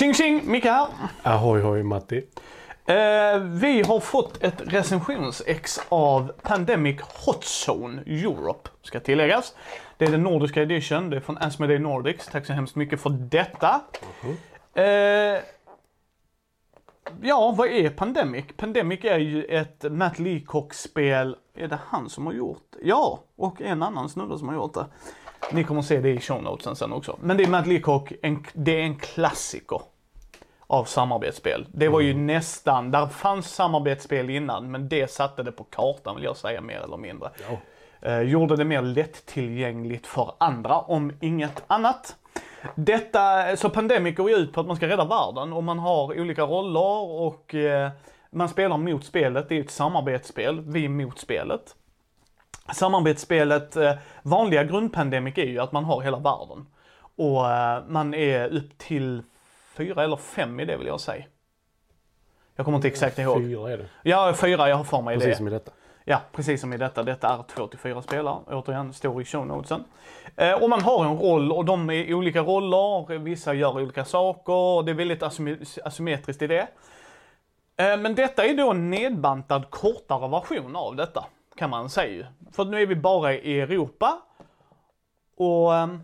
Tjing tjing, Micke här. Ahoy hoj Matti. Eh, vi har fått ett recensionsex av Pandemic Hot Zone Europe, ska tilläggas. Det är den nordiska edition, det är från Asmodee Nordics. Tack så hemskt mycket för detta. Eh, ja, vad är Pandemic? Pandemic är ju ett Matt Leacock-spel. Är det han som har gjort? Ja, och en annan snubbe som har gjort det. Ni kommer se det i show notesen sen också. Men det är Matt Leacock, en, det är en klassiker av samarbetsspel. Det var ju nästan, där fanns samarbetsspel innan men det satte det på kartan vill jag säga mer eller mindre. Ja. Eh, gjorde det mer lättillgängligt för andra om inget annat. Detta, så Pandemic går ju ut på att man ska rädda världen och man har olika roller och eh, man spelar mot spelet. Det är ett samarbetsspel, vi mot spelet. Samarbetsspelet, eh, vanliga grundpandemic är ju att man har hela världen. Och eh, man är upp till fyra eller fem i det vill jag säga. Jag kommer inte exakt ihåg. Fyra är det. Ja, fyra, jag har för mig Precis det. som i detta. Ja, precis som i detta. Detta är två till fyra spelare. Återigen, står i show notesen. Eh, och man har en roll och de är olika roller. Vissa gör olika saker. Det är väldigt asym- asymmetriskt i det. Eh, men detta är då en nedbantad kortare version av detta. Kan man säga. För nu är vi bara i Europa. Och ehm,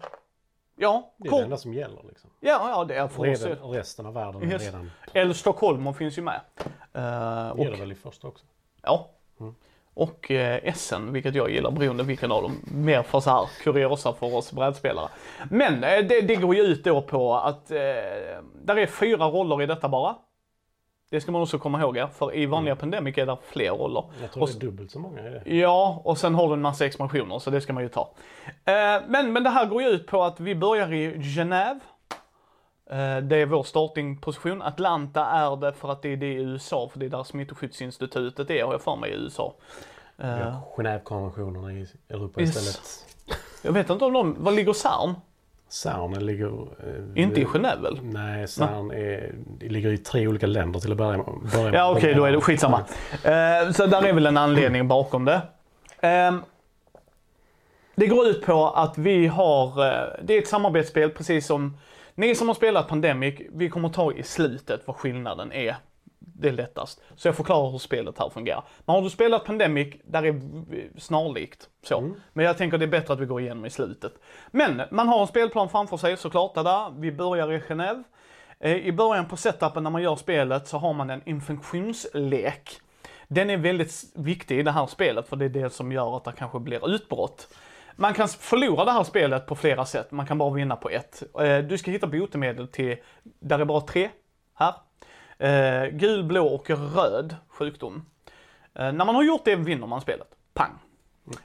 ja, Det är kort, det enda som gäller liksom. ja, ja, det är för oss. Resten av världen är Yes. redan, Eller Stockholm finns ju med. Eh, det och gäller väl i första också. Ja. Mm. Och eh, Essen, vilket jag gillar beroende vilken av dem. Mer för så här kuriosa för oss brädspelare. Men eh, det, det går ju ut då på att eh, där är fyra roller i detta bara. Det ska man också komma ihåg, ja, för i vanliga Pandemic är det fler roller. Jag tror Och det är dubbelt så många i det. Ja, och sen har du en massa expansioner, så det ska man ju ta. Eh, men, men det här går ju ut på att vi börjar i Genève. Eh, det är vår startingposition. Atlanta är det för att det är det i USA, för det är där smittskyddsinstitutet är, har jag för mig, i USA. Eh. Genèvekonventionerna i Europa Yes. istället. jag vet inte om de, var ligger CERN? CERN ligger... eh, Inte i Genève väl? Nej, CERN är, ligger i tre olika länder till att börja med. Börja. Ja okej, då är det skitsamma. Eh, så där är väl en anledning bakom det. Eh, det går ut på att vi har, eh, det är ett samarbetsspel precis som ni som har spelat Pandemic, vi kommer ta i slutet vad skillnaden är. Det är lättast. Så jag förklarar hur spelet här fungerar. Men har du spelat Pandemic, där är snarlikt. Så. Men jag tänker det är bättre att vi går igenom i slutet. Men man har en spelplan framför sig såklart. Där. Vi börjar i Genève. Eh, I början på setupen när man gör spelet så har man en infektionslek. Den är väldigt viktig i det här spelet för det är det som gör att det kanske blir utbrott. Man kan förlora det här spelet på flera sätt, man kan bara vinna på ett. Eh, Du ska hitta botemedel till, där är bara tre här. Eh, Gul, blå och röd sjukdom. Eh, När man har gjort det vinner man spelet. Pang!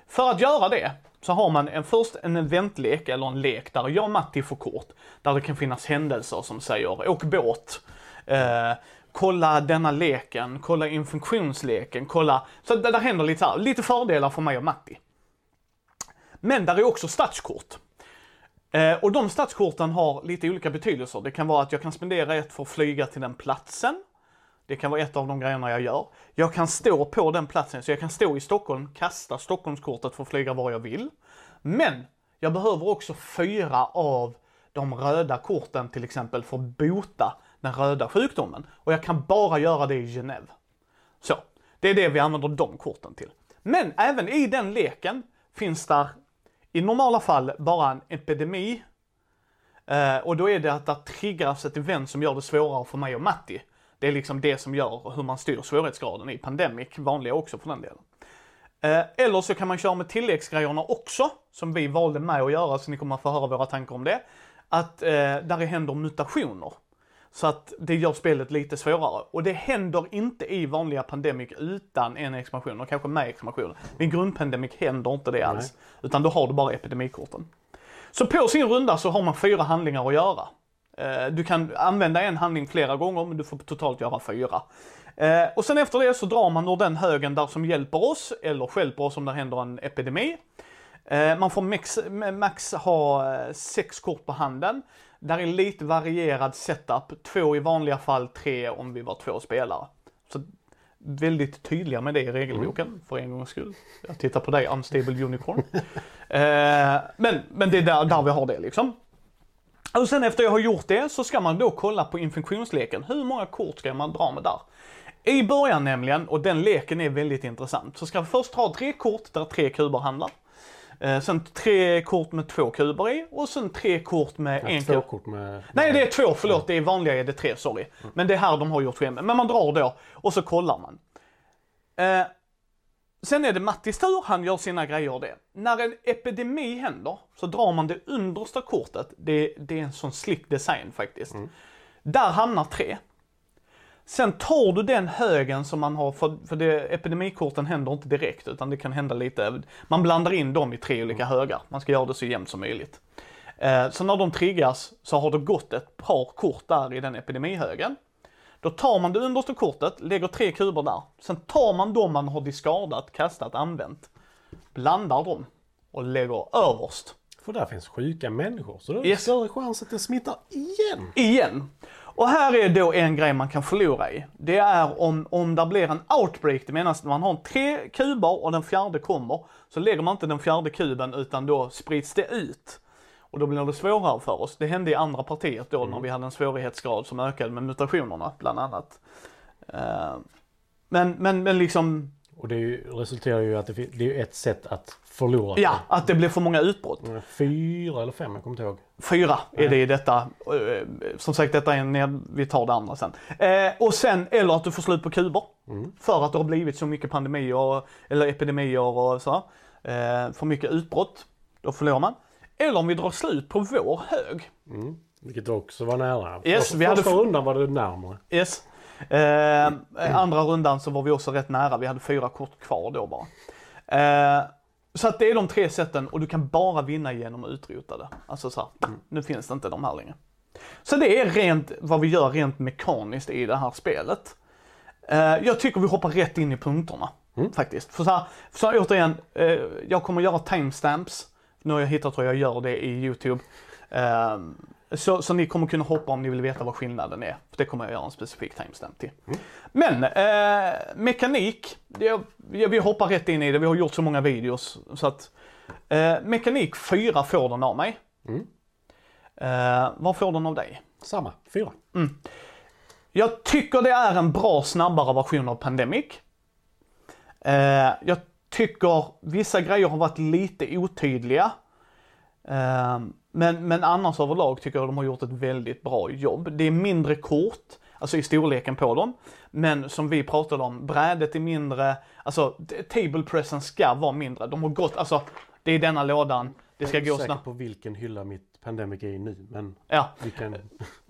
För att göra det så har man en, först en eventlek, eller en lek där jag och Matti får kort. Där det kan finnas händelser som säger åk båt, eh, kolla denna leken, kolla infektionsleken, kolla... Så där, där händer lite, så här, lite fördelar för mig och Matti. Men där är också statskort. Eh, och de stadskorten har lite olika betydelser. Det kan vara att jag kan spendera ett för att flyga till den platsen. Det kan vara ett av de grejerna jag gör. Jag kan stå på den platsen, så jag kan stå i Stockholm, kasta Stockholmskortet för att flyga var jag vill. Men jag behöver också fyra av de röda korten till exempel för att bota den röda sjukdomen. Och jag kan bara göra det i Genève. Så, det är det vi använder de korten till. Men även i den leken finns där i normala fall bara en epidemi. Eh, och då är det att det triggas ett event som gör det svårare för mig och Matti. Det är liksom det som gör hur man styr svårighetsgraden i Pandemic, vanliga också för den delen. Eh, eller så kan man köra med tilläggsgrejerna också, som vi valde med att göra, så ni kommer att få höra våra tankar om det. Att eh, där det händer mutationer. Så att det gör spelet lite svårare. Och det händer inte i vanliga Pandemic utan en expansion, och kanske med expansion. I grundpandemic händer inte det alls. Utan då har du bara epidemikorten. Så på sin runda så har man fyra handlingar att göra. Eh, Du kan använda en handling flera gånger, men du får totalt göra fyra. Eh, Och sen efter det så drar man ur den högen där som hjälper oss, eller stjälper oss om det händer en epidemi. Eh, Man får max, max ha sex kort på handen. Där är lite varierad setup. Två i vanliga fall, tre om vi var två spelare. Så väldigt tydliga med det i regelboken, för en gångs skull. Jag tittar på dig, Unstable Unicorn. eh, men, men det är där, där vi har det liksom. Och sen efter jag har gjort det så ska man då kolla på infektionsleken. Hur många kort ska man dra med där? I början nämligen, och den leken är väldigt intressant, så ska vi först ha tre kort där tre kuber hamnar. Eh, sen tre kort med två kuber i och sen tre kort med en Två kub. kort med... Nej, det är två, förlåt. Det är vanliga är det tre, sorry. Men det är här de har gjort skillnad. Men man drar då och så kollar man. Eh, sen är det Mattis tur, han gör sina grejer det. När en epidemi händer så drar man det understa kortet. Det, det är en sån slick design faktiskt. Där hamnar tre. Sen tar du den högen som man har, för, för det, epidemikorten händer inte direkt utan det kan hända lite, man blandar in dem i tre olika högar. Man ska göra det så jämnt som möjligt. Eh, så när de triggas så har det gått ett par kort där i den epidemihögen. Då tar man det understa kortet, lägger tre kuber där. Sen tar man de man har diskardat, kastat, använt. Blandar dem och lägger överst. För där finns sjuka människor. Så då är det Yes. större chans att det smittar igen. igen. Och här är då en grej man kan förlora i. Det är om, om det blir en outbreak, det menas att man har tre kuber och den fjärde kommer, så lägger man inte den fjärde kuben utan då sprids det ut. Och då blir det svårare för oss. Det hände i andra partiet då när vi hade en svårighetsgrad som ökade med mutationerna bland annat. Eh, men, men, men liksom, Och det ju, resulterar ju i att det, det är ju ett sätt att förlora. ja, att det blir för många utbrott. Mm, Fyra eller fem, jag kommer inte ihåg. Fyra är det i detta. Eh, Som sagt, detta är en ned... Vi tar det andra sen. Eh, och sen, eller att du får slut på kuber. För att det har blivit så mycket pandemier, eller epidemier och så. Eh, för mycket utbrott. Då förlorar man. Eller om vi drar slut på vår hög. Mm. Vilket också var nära. Yes, Första- vi hade Första rundan var det närmare. Yes. Eh, andra rundan så var vi också rätt nära. Vi hade fyra kort kvar då bara. Eh, så att det är de tre sätten och du kan bara vinna genom att utrota det. Alltså så här, nu finns det inte de här längre. Så det är rent vad vi gör rent mekaniskt i det här spelet. Eh, jag tycker vi hoppar rätt in i punkterna. Faktiskt. För så, här, så här, återigen, eh, jag kommer göra timestamps. Nu har jag hittat hur jag gör det i YouTube. Eh, så, så ni kommer kunna hoppa om ni vill veta vad skillnaden är. För det kommer jag göra en specifik timestamp till. Men eh, mekanik, det, ja, vi hoppar rätt in i det. Vi har gjort så många videos. Så att, eh, mekanik 4 får den av mig. Eh, vad får den av dig? Samma, fyra. Jag tycker det är en bra snabbare version av Pandemic. Eh, jag tycker vissa grejer har varit lite otydliga. Men, men annars överlag tycker jag de har gjort ett väldigt bra jobb. Det är mindre kort, alltså i storleken på dem. Men som vi pratade om, brädet är mindre, alltså table pressen ska vara mindre. De har gått, alltså det är denna lådan, det ska jag är gå inte säker snabbt. på vilken hylla mitt Pandemic är i nu. Men Ja, vi kan...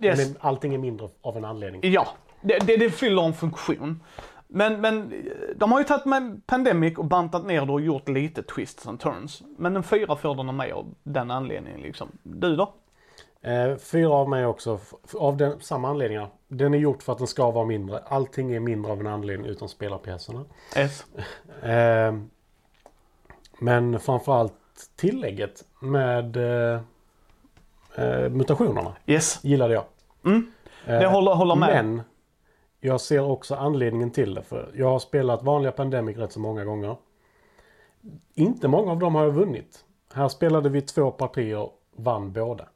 Yes. men allting är mindre av en anledning. Ja, det, det, det fyller en funktion. Men, men eh, de har ju tagit med Pandemic och bantat ner det och gjort lite twists and turns. Men en fyra får den av mig av den anledningen liksom. Du då? Eh, fyra av mig också, av den, samma anledningar. Den är gjort för att den ska vara mindre. Allting är mindre av en anledning utan spelarpjäserna. Eh, men framförallt tillägget med eh, eh, mutationerna Yes. gillade jag. Mm. Eh, Det håller, håller med. Men jag ser också anledningen till det. För jag har spelat vanliga Pandemic rätt så många gånger. Inte många av dem har jag vunnit. Här spelade vi två partier, vann båda.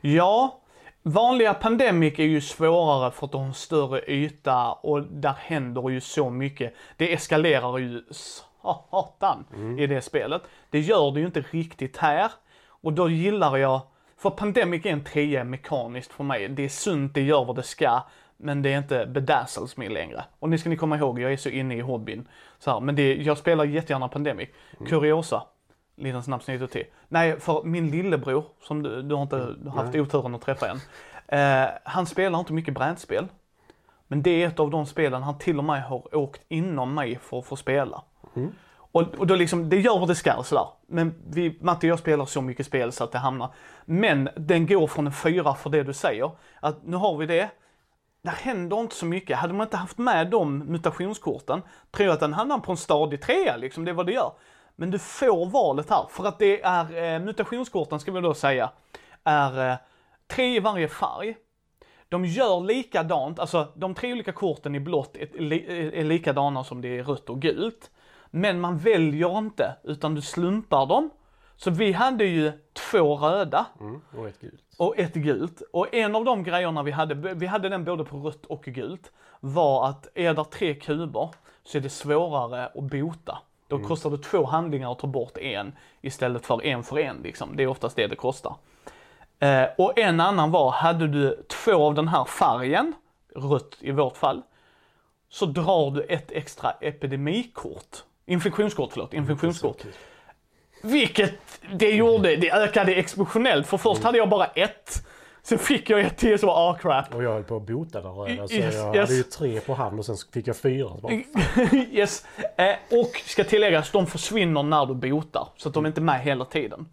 Ja, vanliga Pandemic är ju svårare för att de har en större yta och där händer ju så mycket. Det eskalerar ju satan i det spelet. Det gör det ju inte riktigt här. Och då gillar jag, för Pandemic är en trea mekaniskt för mig. Det är sunt, det gör vad det ska. Men det är inte bedazzles me längre. Och nu ska ni komma ihåg, jag är så inne i hobbyn. Så här, men det, jag spelar jättegärna Pandemic. Kuriosa. Liten snabb snitt till. Nej, för min lillebror, som du, du har inte haft oturen att träffa än. Eh, han spelar inte mycket brädspel. Men det är ett av de spelen han till och med har åkt inom mig för att få spela. Och, och då liksom, det gör vad det ska sådär. Men vi, Matte och jag spelar så mycket spel så att det hamnar. Men den går från en fyra för det du säger. Att nu har vi det. Där händer inte så mycket. Hade man inte haft med de mutationskorten, tror jag att den hamnar på en stadig trea liksom. Det är vad det gör. Men du får valet här. För att det är, eh, mutationskorten ska vi då säga, är eh, tre i varje färg. De gör likadant, alltså de tre olika korten i blått är, li- är likadana som det är rött och gult. Men man väljer inte, utan du slumpar dem. Så vi hade ju två röda Mm. Och ett gult. och ett gult. Och en av de grejerna vi hade, vi hade den både på rött och gult, var att är det tre kuber så är det svårare att bota. Då kostar det två handlingar att ta bort en istället för en för en liksom. Det är oftast det det kostar. Eh, och en annan var, hade du två av den här färgen, rött i vårt fall, så drar du ett extra epidemikort. Infektionskort, förlåt. Infektionskort. Vilket det gjorde, det ökade exceptionellt. För först hade jag bara ett. Sen fick jag ett till så var ah crap. Och jag höll på att bota den röda. Så Yes, jag yes. hade ju tre på hand och sen fick jag fyra. Yes. Eh, och ska tilläggas, de försvinner när du botar. Så att de är inte med hela tiden.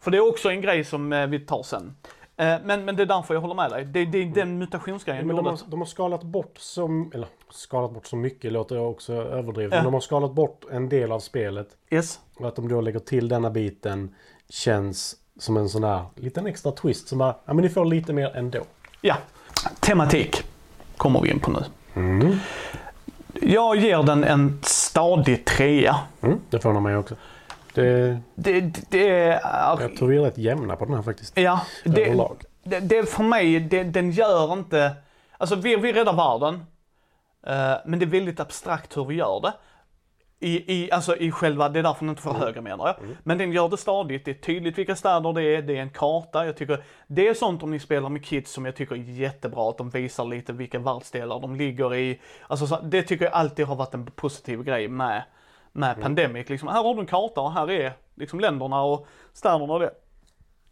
För det är också en grej som eh, vi tar sen. Eh, men, men det är därför jag håller med dig. Det, det är den mutationsgrejen. Men de har, de har skalat bort så, eller skalat bort så mycket låter jag också överdrivet. Ja. Men de har skalat bort en del av spelet. Yes. Och att de då lägger till denna biten känns som en sån där liten extra twist som bara, ja men ni får lite mer ändå. Ja. Tematik kommer vi in på nu. Mm. Jag ger den en stadig trea. Mm, det förvånar mig också. Det, Det, det är... jag tror vi är rätt jämna på den här faktiskt. Ja, det, Överlag. det, det för mig, det, den gör inte... Alltså vi, vi räddar världen. eh, men det är väldigt abstrakt hur vi gör det. I, i, alltså i själva, det är därför den inte får högre menar jag. Men den gör det stadigt, det är tydligt vilka städer det är, det är en karta. Jag tycker, det är sånt om ni spelar med kids som jag tycker är jättebra, att de visar lite vilka världsdelar de ligger i. Alltså så, det tycker jag alltid har varit en positiv grej med, med Pandemic. Liksom, här har du en karta och här är liksom länderna och städerna och det.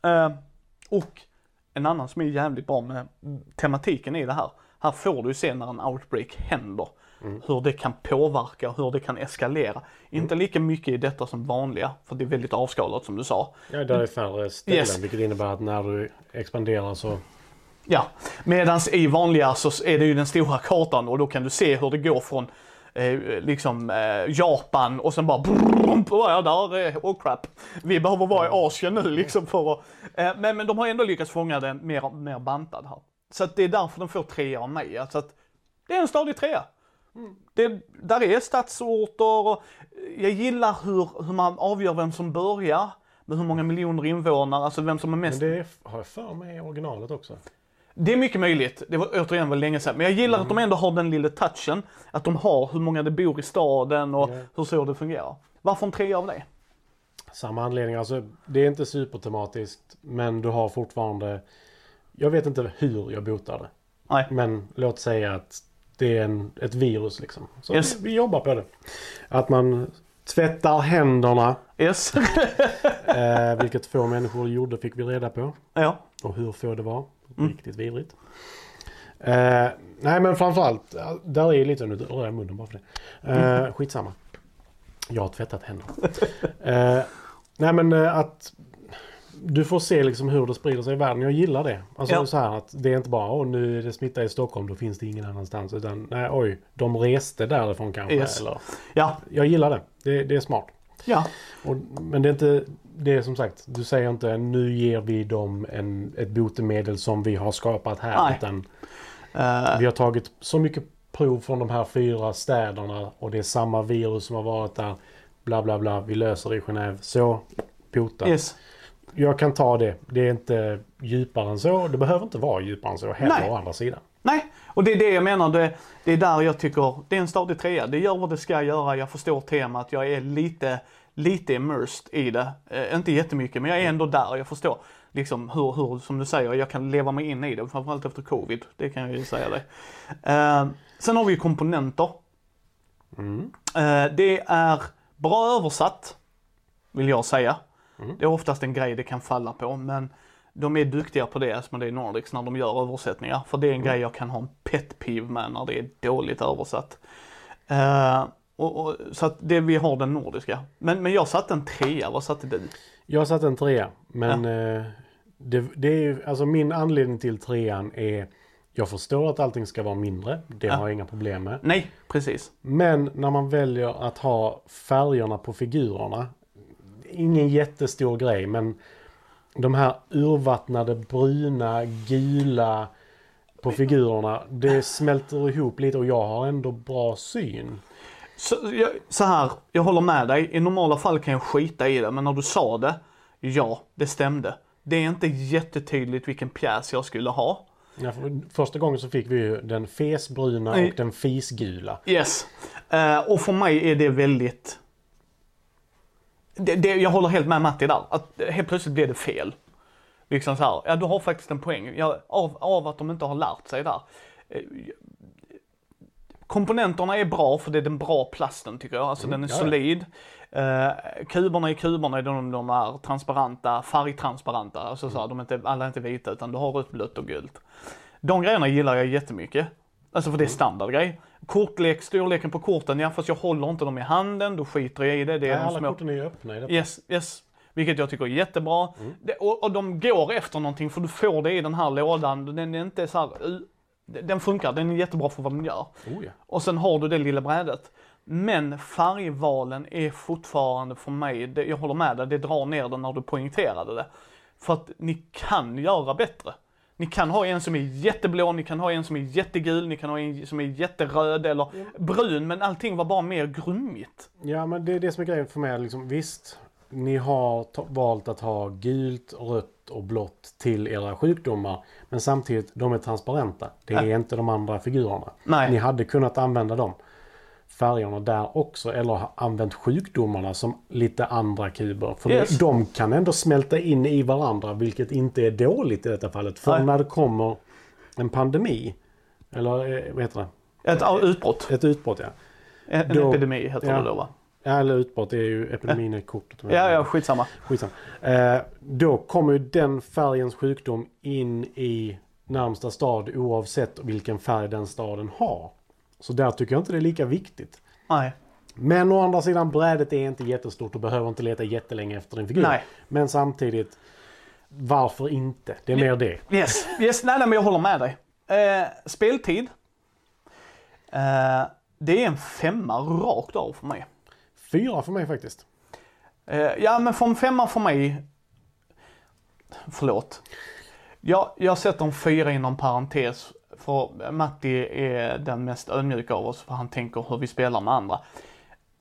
Eh, och en annan som är jävligt bra med tematiken i det här. Här får du se när en outbreak händer. Hur det kan påverka, hur det kan eskalera. Inte lika mycket i detta som vanliga, för det är väldigt avskalat som du sa. Ja, där är färre ställen Yes. vilket innebär att när du expanderar så... Ja, medans i vanliga så är det ju den stora kartan och då kan du se hur det går från eh, liksom eh, Japan och sen bara brrrr, ja där är, oh crap. Vi behöver vara i Asien nu liksom för att, eh, men, men de har ändå lyckats fånga den mer, mer bantad här. Så att det är därför de får trea av mig. Alltså att det är en stadig trea. Det, där är stadsorter och jag gillar hur, hur man avgör vem som börjar. Med hur många miljoner invånare, alltså vem som är mest Men det är, har jag för mig i originalet också. det är mycket möjligt. Det var återigen var länge sedan. Men jag gillar att de ändå har den lilla touchen. Att de har hur många det bor i staden och Ja. hur så det fungerar. Varför en trea av det? Samma anledning, alltså det är inte supertematiskt men du har fortfarande... Jag vet inte hur jag botar det. Nej. Men låt säga att det är en, ett virus liksom. Så Yes. vi, vi jobbar på det. Att man tvättar händerna, Yes. eh, vilket få människor gjorde fick vi reda på. ja. Och hur få det var. Mm. Riktigt vidrigt. Eh, nej men framförallt, där är lite, nu rör jag munnen bara för det. Eh, skitsamma. Jag har tvättat händerna. eh, nej men eh, att du får se liksom hur det sprider sig i världen. Jag gillar det. Alltså Ja. så här att det är inte bara åh nu är det smitta i Stockholm, då finns det ingen annanstans. Utan nej oj, de reste därifrån kanske. Yes. Eller, Ja. jag gillar det. det. Det är smart. Ja. Och, men det är inte, det är som sagt, du säger inte nu ger vi dem en, ett botemedel som vi har skapat här. Nej. Utan Eh, vi har tagit så mycket prov från de här fyra städerna och det är samma virus som har varit där. Bla bla bla, vi löser det i Genève. Så, bota. yes. Jag kan ta det. Det är inte djupare än så. Det behöver inte vara djupare än så heller Nej. å andra sidan. Nej, och det är det jag menar. Det, det är där jag tycker, det är en stadig trea. Det gör vad det ska göra. Jag förstår temat. Jag är lite, lite immersed i det. Eh, inte jättemycket, men jag är ändå där. Jag förstår liksom hur, hur, som du säger, jag kan leva mig in i det. Framförallt efter covid. Det kan jag ju säga dig. Eh, sen har vi ju komponenter. Mm. Eh, det är bra översatt, vill jag säga. Mm. Det är oftast en grej det kan falla på, men de är duktiga på det, Asmodee Nordics, när de gör översättningar. För det är en Mm. grej jag kan ha en pet peeve med när det är dåligt översatt. Eh, och, och, så att det, vi har den nordiska. Men, men jag satte en trea, vad satte du? Jag satte en trea. Men eh, det, det är ju, alltså min anledning till trean är jag förstår att allting ska vara mindre. Det Ja. har jag inga problem med. Nej, precis. Men när man väljer att ha färgerna på figurerna. Ingen jättestor grej men de här urvattnade bruna, gula på figurerna. Det smälter ihop lite och jag har ändå bra syn. Så, jag, så här, jag håller med dig. I normala fall kan jag skita i det, men när du sa det. Ja, det stämde. Det är inte jättetydligt vilken pjäs jag skulle ha. Ja, för första gången så fick vi ju den fesbruna och den fisgula. Yes. Eh, och för mig är det väldigt... Det, det, jag håller helt med Matti där. Att helt plötsligt blev det fel. Liksom så här, ja du har faktiskt en poäng. Ja, av, av att de inte har lärt sig där. Eh, komponenterna är bra för det är den bra plasten tycker jag. Alltså den är ja, solid. Eh, kuberna i kuberna, de, de är transparenta, färgtransparenta. Alltså så här, de är inte, alla är inte vita utan du har rött, blött och gult. De grejerna gillar jag jättemycket. Alltså för det är Mm. standardgrej. Kortlek, storleken på korten, ja fast jag håller inte dem i handen, då skiter jag i det. det är Ja, alla korten är ju öppna i detta. Yes, yes. Vilket jag tycker är jättebra. Mm. Det, och, och de går efter någonting för du får det i den här lådan. Den är inte så här, den funkar, den är jättebra för vad den gör. Oh, ja. Och sen har du det lilla brädet. Men färgvalen är fortfarande för mig, det, jag håller med dig, det drar ner den när du poängterade det. För att ni kan göra bättre. Ni kan ha en som är jätteblå, ni kan ha en som är jättegul, ni kan ha en som är jätteröd eller brun, men allting var bara mer grummigt. ja, men det är det som är grejen för mig. Liksom, visst, ni har valt att ha gult, rött och blått till era sjukdomar. Men samtidigt, de är transparenta. Det är inte de andra figurerna. Nej. Ni hade kunnat använda de färgerna där också. Eller ha använt sjukdomarna som lite andra kuber. För Yes. de kan ändå smälta in i varandra. Vilket inte är dåligt i detta fallet. För Nej. när det kommer en pandemi. Eller eh, vad heter det? Ett utbrott, Ett utbrott ja. en, en Då- epidemi heter ja. det då va? Ja, eller utbrott. Det är ju epidemin i kortet. Ja, ja, skitsamma. Skitsamma. Eh, då kommer ju den färgens sjukdom in i närmsta stad oavsett vilken färg den staden har. Så där tycker jag inte det är lika viktigt. Nej. Men å andra sidan, brädet är inte jättestort och behöver inte leta jättelänge efter en figur. Nej. Men samtidigt, varför inte? Det är mer det. Yes, yes nej, nej men jag håller med dig. Eh, speltid. Eh, det är en femma rakt av för mig. Fyra för mig faktiskt. Eh, ja men för en femma för mig. Förlåt. Jag, jag sätter en fyra inom parentes. För Matti är den mest ödmjuka av oss för han tänker hur vi spelar med andra.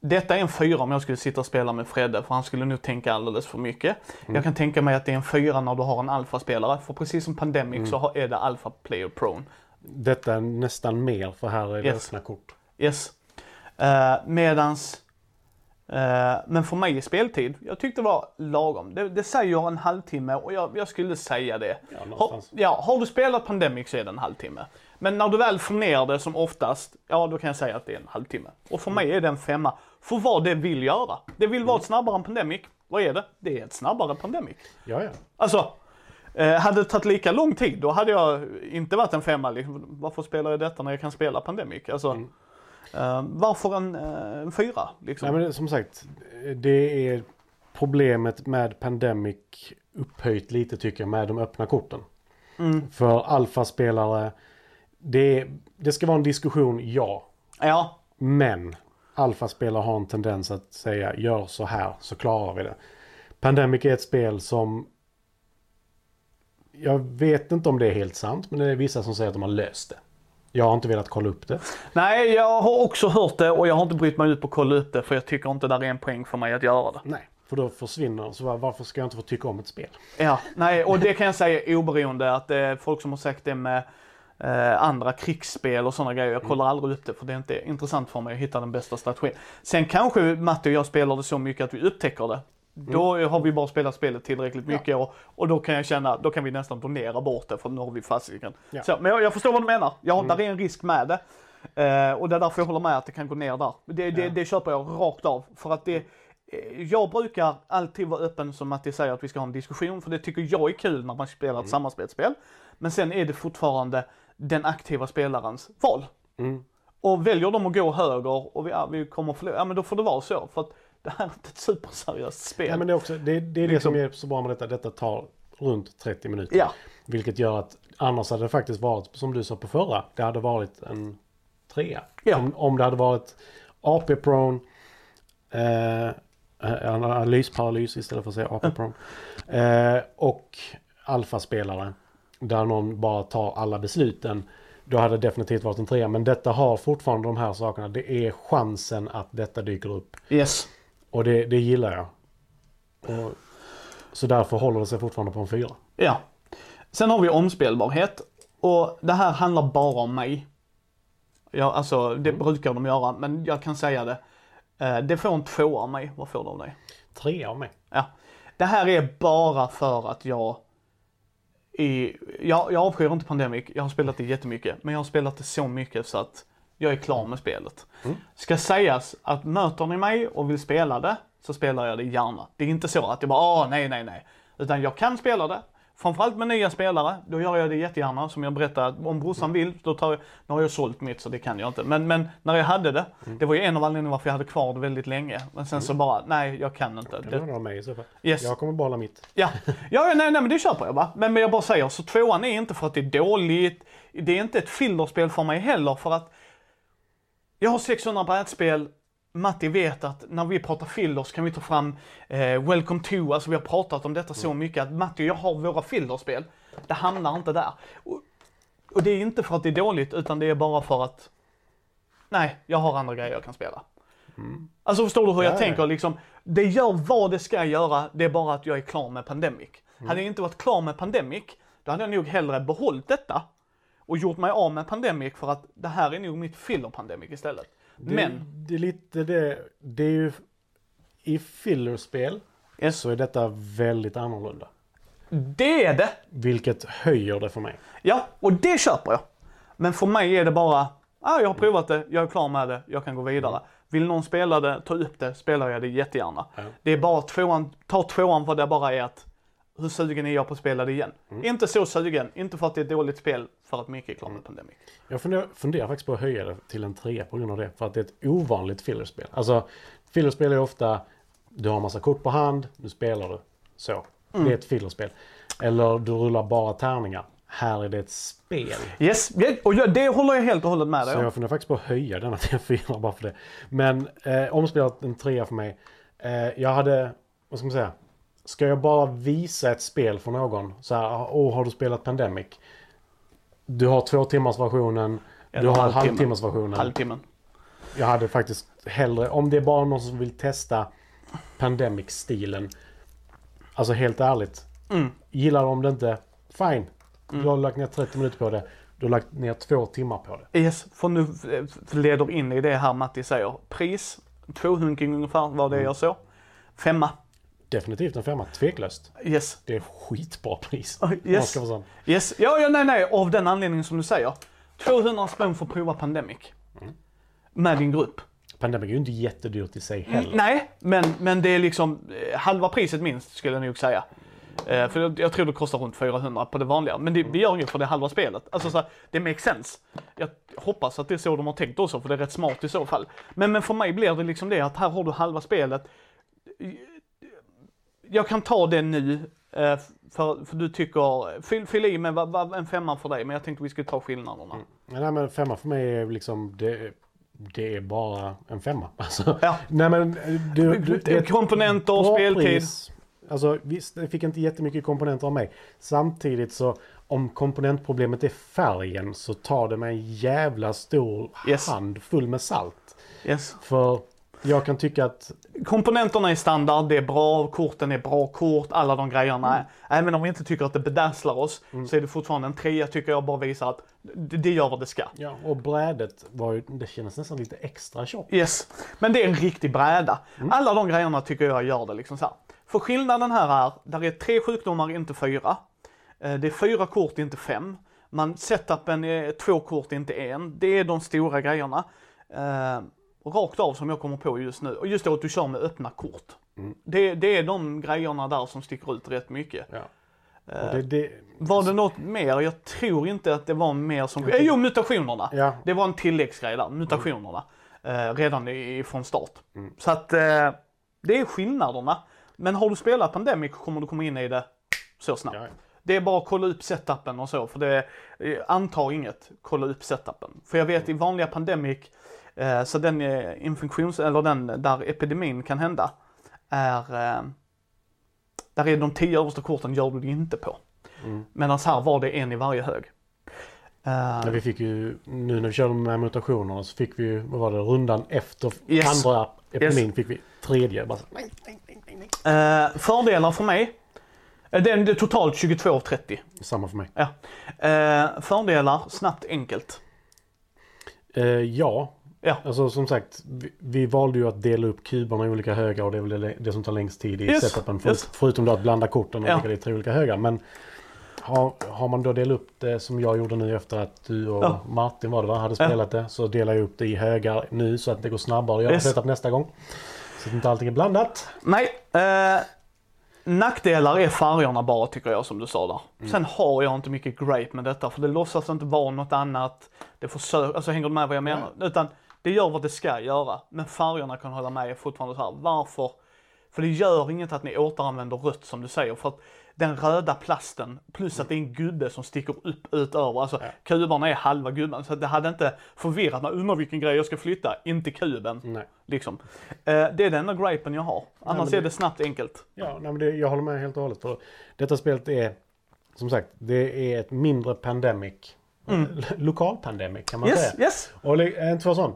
Detta är en fyra om jag skulle sitta och spela med Fredde för han skulle nog tänka alldeles för mycket. Jag kan tänka mig att det är en fyra när du har en alfaspelare för precis som Pandemic så har- är det alfa player prone. Detta är nästan mer för här är det Yes. öppna kort. Yes. Uh, medans, men för mig i speltid, jag tyckte det var lagom. Det, det säger en halvtimme och jag, jag skulle säga det. Ja, har, ja, har du spelat Pandemic så är det en halvtimme. Men när du väl får ner det som oftast, ja då kan jag säga att det är en halvtimme. Och för mig är det en femma. För vad det vill göra. Det vill vara ett snabbare än Pandemic. Vad är det? Det är ett snabbare Pandemic. Ja, ja. Alltså, eh, hade det tagit lika lång tid då hade jag inte varit en femma. Liksom. Varför spelar jag detta när jag kan spela Pandemic? Alltså, eh, varför en, eh, en fyra? Liksom? Nej, men som sagt, det är problemet med Pandemic upphöjt lite tycker jag med de öppna korten. För alfaspelare, det, det ska vara en diskussion, ja. Ja, Men alfaspelare har en tendens att säga gör så här så klarar vi det. Pandemic är ett spel som jag vet inte om det är helt sant men det är vissa som säger att de har löst det. Jag har inte velat kolla upp det. nej jag har också hört det och jag har inte brytt mig ut på att kolla upp det för jag tycker inte det är en poäng för mig att göra det. Nej, för då försvinner så var- varför ska jag inte få tycka om ett spel? Ja, nej och det kan jag säga oberoende att det är folk som har sagt det med eh, andra krigsspel och sådana grejer. Jag kollar aldrig upp det för det är inte intressant för mig att hitta den bästa strategin. Sen kanske Matte och jag spelar det så mycket att vi upptäcker det. Då har vi bara spelat spelet tillräckligt mycket och, och då kan jag känna, då kan vi nästan donera bort det för nu har vi fasiken. Ja. Så, Men jag, jag förstår vad du menar. Ja, där är en risk med det. Eh, och det är därför jag håller med att det kan gå ner där. Det, det, Ja. det köper jag rakt av. För att det, eh, jag brukar alltid vara öppen som Matti säger att vi ska ha en diskussion. För det tycker jag är kul när man spelar ett samarbetsspel. Men sen är det fortfarande den aktiva spelarens val. Mm. Och väljer de att gå höger och vi, ja, vi kommer förlora, ja men då får det vara så. För att det här är inte ett superseriöst spel. Ja, men det är, också, det, det, är det Liksom- som är så bra med detta. Detta tar runt 30 minuter. Ja. Vilket gör att annars hade det faktiskt varit, som du sa på förra, det hade varit en trea. Ja. Om, om det hade varit AP-prone, eh, en analysparalys istället för att säga AP-prone. Eh, och alfaspelare, där någon bara tar alla besluten. Då hade det definitivt varit en trea. Men detta har fortfarande de här sakerna. Det är chansen att detta dyker upp. Yes. Och det, det gillar jag. Och, Så därför håller det sig fortfarande på en fyra. Ja. Sen har vi omspelbarhet. Och det här handlar bara om mig. Ja, alltså det brukar de göra, men jag kan säga det. Eh, Det får en två av mig. Vad får det av dig? Tre av mig. Ja. Det här är bara för att jag i, jag, jag avskyr inte Pandemic, jag har spelat det jättemycket. Men jag har spelat det så mycket så att jag är klar med spelet. Ska sägas att möter ni mig och vill spela det, så spelar jag det gärna. Det är inte så att jag bara, åh nej, nej, nej. Utan jag kan spela det. Framförallt med nya spelare, då gör jag det jättegärna. Som jag berättade, om brorsan vill, då tar jag, nu har jag sålt mitt så det kan jag inte. Men, men när jag hade det, det var ju en av anledningarna varför jag hade kvar det väldigt länge. Men sen så bara, nej jag kan inte. Det, var det av mig i så fall. Yes. Jag kommer behålla mitt. Ja, ja ja, nej, nej men det köper jag va. Men, men jag bara säger, så tvåan är inte för att det är dåligt. Det är inte ett fillerspel för mig heller för att jag har 600 brädspel. Matti vet att när vi pratar fillers kan vi ta fram eh, Welcome to, alltså vi har pratat om detta så mycket att Matti och jag har våra fillerspel. Det hamnar inte där. Och, och det är inte för att det är dåligt utan det är bara för att nej, jag har andra grejer jag kan spela. Alltså förstår du hur jag Ja, tänker liksom? Det gör vad det ska göra, det är bara att jag är klar med Pandemic. Hade jag inte varit klar med Pandemic, då hade jag nog hellre behållit detta och gjort mig av med Pandemic för att det här är nog mitt filler Pandemic istället. Det, Men, Det är lite det. Det är ju... I fillerspel yes, så är detta väldigt annorlunda. det är det! Vilket höjer det för mig. Ja, och det köper jag. Men för mig är det bara, ah, jag har provat det, jag är klar med det, jag kan gå vidare. Vill någon spela det, ta upp det, spelar jag det jättegärna. Ja. Det är bara tvåan, ta tvåan för det bara är att, hur sugen är jag på att spela det igen? Inte så sugen, inte för att det är ett dåligt spel, för att mycket är klar med Pandemic. Jag funderar, funderar faktiskt på att höja det till en trea på grund av det. För att det är ett ovanligt fillerspel. Alltså, fillerspel är ofta, du har massa kort på hand, nu spelar du. Så. Mm. Det är ett fillerspel. Eller du rullar bara tärningar. Här är det ett spel. Yes, och jag, det håller jag helt och hållet med dig Så om. jag funderar faktiskt på att höja denna till en fyra bara för det. Men eh, omspelat en trea för mig. Eh, jag hade, vad ska man säga? Ska jag bara visa ett spel för någon? Så här, åh har du spelat Pandemic? Du har två timmars versionen. Eller Du har halvtimme. halvtimmars versionen. Halvtimmen. Jag hade faktiskt hellre, om det är bara någon som vill testa Pandemic-stilen. Alltså helt ärligt. Mm. Gillar de det inte, fine. Du har lagt ner 30 minuter på det. Du har lagt ner två timmar på det. Yes, för nu eh, leder in i det här Matti säger. Pris, två hunking ungefär var det jag såg. Femma. Definitivt en femma, tveklöst. Yes. Det är skitbra pris. Man yes. Yes, ja, ja, nej, nej, av den anledningen som du säger. 200 spänn för att prova Pandemic. Med din grupp. Pandemic är ju inte jättedyrt i sig heller. Nej, men, men det är liksom eh, halva priset minst skulle jag nog säga. Eh, för jag, jag tror det kostar runt 400 på det vanliga. Men det, det gör inget för det är halva spelet. Alltså så här, det makes sense. Jag hoppas att det är så de har tänkt också, för det är rätt smart i så fall. Men, men för mig blir det liksom det att här har du halva spelet. Jag kan ta det nu, eh, för, för du tycker, fyll, fyll i med vad- vad- en femma för dig, men jag tänkte vi skulle ta skillnaderna. Nej men femma för mig är liksom, det, det är bara en femma. Alltså, Ja. Nej men du, du, ett Komponenter, bra speltid. pris. Alltså visst, det fick inte jättemycket komponenter av mig. Samtidigt så om komponentproblemet är färgen så tar det mig en jävla stor Yes. hand full med salt. Yes. För jag kan tycka att Komponenterna är standard, det är bra, korten är bra kort, alla de grejerna. Även om vi inte tycker att det bedazzlar oss, så är det fortfarande en trea tycker jag bara visar att det, gör vad det ska. Ja, och brädet var ju, det kändes nästan lite extra tjockt. Yes, men det är en riktig bräda. Alla de grejerna tycker jag gör det liksom så här. För skillnaden här är, där är tre sjukdomar, inte fyra. Eh, Det är fyra kort, inte fem. Man, setupen är två kort, inte en. Det är de stora grejerna. Eh, och rakt av som jag kommer på just nu. Och just då att du kör med öppna kort. Det, det är de grejerna där som sticker ut rätt mycket. Ja. Och det, det, Var det något mer? Jag tror inte att det var mer som... Eh, jo, mutationerna. Ja. Det var en tilläggsgrej där, mutationerna. Eh, redan i, från start. Så att eh, det är skillnaderna. Men har du spelat Pandemic kommer du komma in i det så snabbt. Ja. Det är bara att kolla upp setupen och så, för det eh, antar inget. Kolla upp setupen. För jag vet i vanliga Pandemic, eh, så den eh, infektions, eller den där epidemin kan hända, är, eh, där är de tio översta korten gör du det inte på. Mm. Medan här var det en i varje hög. Eh, Men vi fick ju, nu när vi körde med mutationerna så fick vi ju, vad var det, rundan efter Yes. andra epidemin fick vi tredje. Bara, så, nej, nej, nej, nej, nej. Eh, fördelar för mig. Eh, Det är totalt 22 av 30. Samma för mig. Ja. Eh, fördelar, snabbt, enkelt. Eh, ja, Ja. alltså som sagt. Vi, vi valde ju att dela upp kuberna i olika högar och det är väl det, det som tar längst tid i Yes, setupen. För, yes. Förutom då att blanda korten och Ja. lägga det i tre olika högar. Men har, har man då delat upp det som jag gjorde nu efter att du och Ja. Martin var det va, hade Ja. spelat det. Så delar jag upp det i högar nu så att det går snabbare att göra Yes. setup nästa gång. Så att inte allting är blandat. Nej, eh, nackdelar är färgerna bara tycker jag som du sa där. Sen har jag inte mycket grape med detta för det låtsas inte vara något annat. Det försöker, alltså hänger du med vad jag menar? Utan det gör vad det ska göra. Men färgerna kan hålla med är fortfarande så här. Varför? För det gör inget att ni återanvänder rött som du säger. För att den röda plasten plus att det är en gubbe som sticker upp utöver. Alltså kuberna är halva gubben. Så det hade inte förvirrat mig. Undrar vilken grej jag ska flytta. Inte kuben. Nej. Liksom. Eh, det är den enda gripen jag har. Annars men det- är det snabbt enkelt. Ja, nej, men det, jag håller med helt och hållet. För detta spelet är, som sagt, det är ett mindre pandemic. Lokal pandemic kan man Mm. Yes, säga. yes. Och en två sån.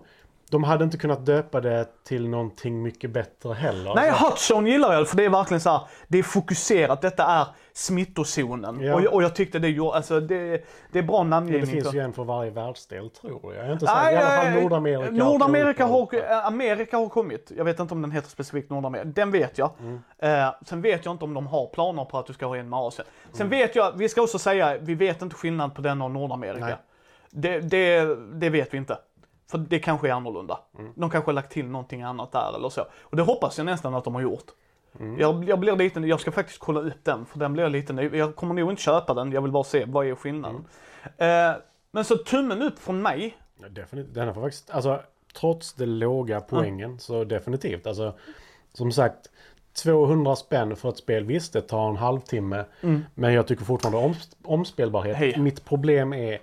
De hade inte kunnat döpa det till någonting mycket bättre heller. Nej, hot zone gillar jag för det är verkligen så här, det är fokuserat. Detta är smittozonen. Ja. Och, jag, och jag tyckte det gjorde, alltså det, det är bra det namngivning. finns för- ju en för varje världsdel tror jag. Jag inte säker. I alla fall Nordamerika. Nordamerika har, eh, Amerika har kommit. Jag vet inte om den heter specifikt Nordamerika. Den vet jag. Mm. Eh, sen vet jag inte om de har planer på att du ska ha en med Asien. Sen Mm. vet jag, vi ska också säga, vi vet inte skillnad på den och Nordamerika. Det, det, det vet vi inte. För det kanske är annorlunda. Mm. De kanske har lagt till någonting annat där eller så. Och det hoppas jag nästan att de har gjort. Mm. Jag, jag blir lite, jag ska faktiskt kolla upp den, för den blir jag lite ny. Jag kommer nog inte köpa den, jag vill bara se vad är skillnaden. Mm. Eh, men så tummen upp från mig. Ja, definitivt. Den får faktiskt, alltså, trots det låga Mm. poängen så definitivt. Alltså, som sagt, 200 spänn för ett spel. Visst, det tar en halvtimme. Men jag tycker fortfarande om omspelbarhet. Mm. Hej. Mitt problem är,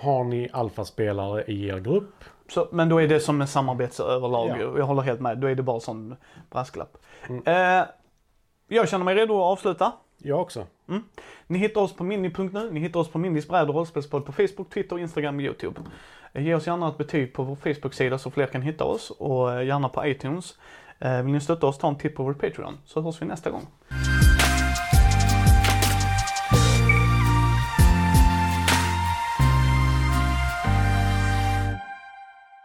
har ni alfaspelare i er grupp? Så, men då är det som en samarbetsöverlag, Ja. jag håller helt med. Då är det bara sån brasklapp. Eh, jag känner mig redo att avsluta. Jag också. Ni hittar oss på mini.nu, ni hittar oss på bräd och rollspelspodd på Facebook, Twitter, Instagram och YouTube. Eh, Ge oss gärna ett betyg på vår Facebook-sida så fler kan hitta oss och eh, gärna på iTunes. Eh, Vill ni stötta oss, ta en titt på vår Patreon så hörs vi nästa gång.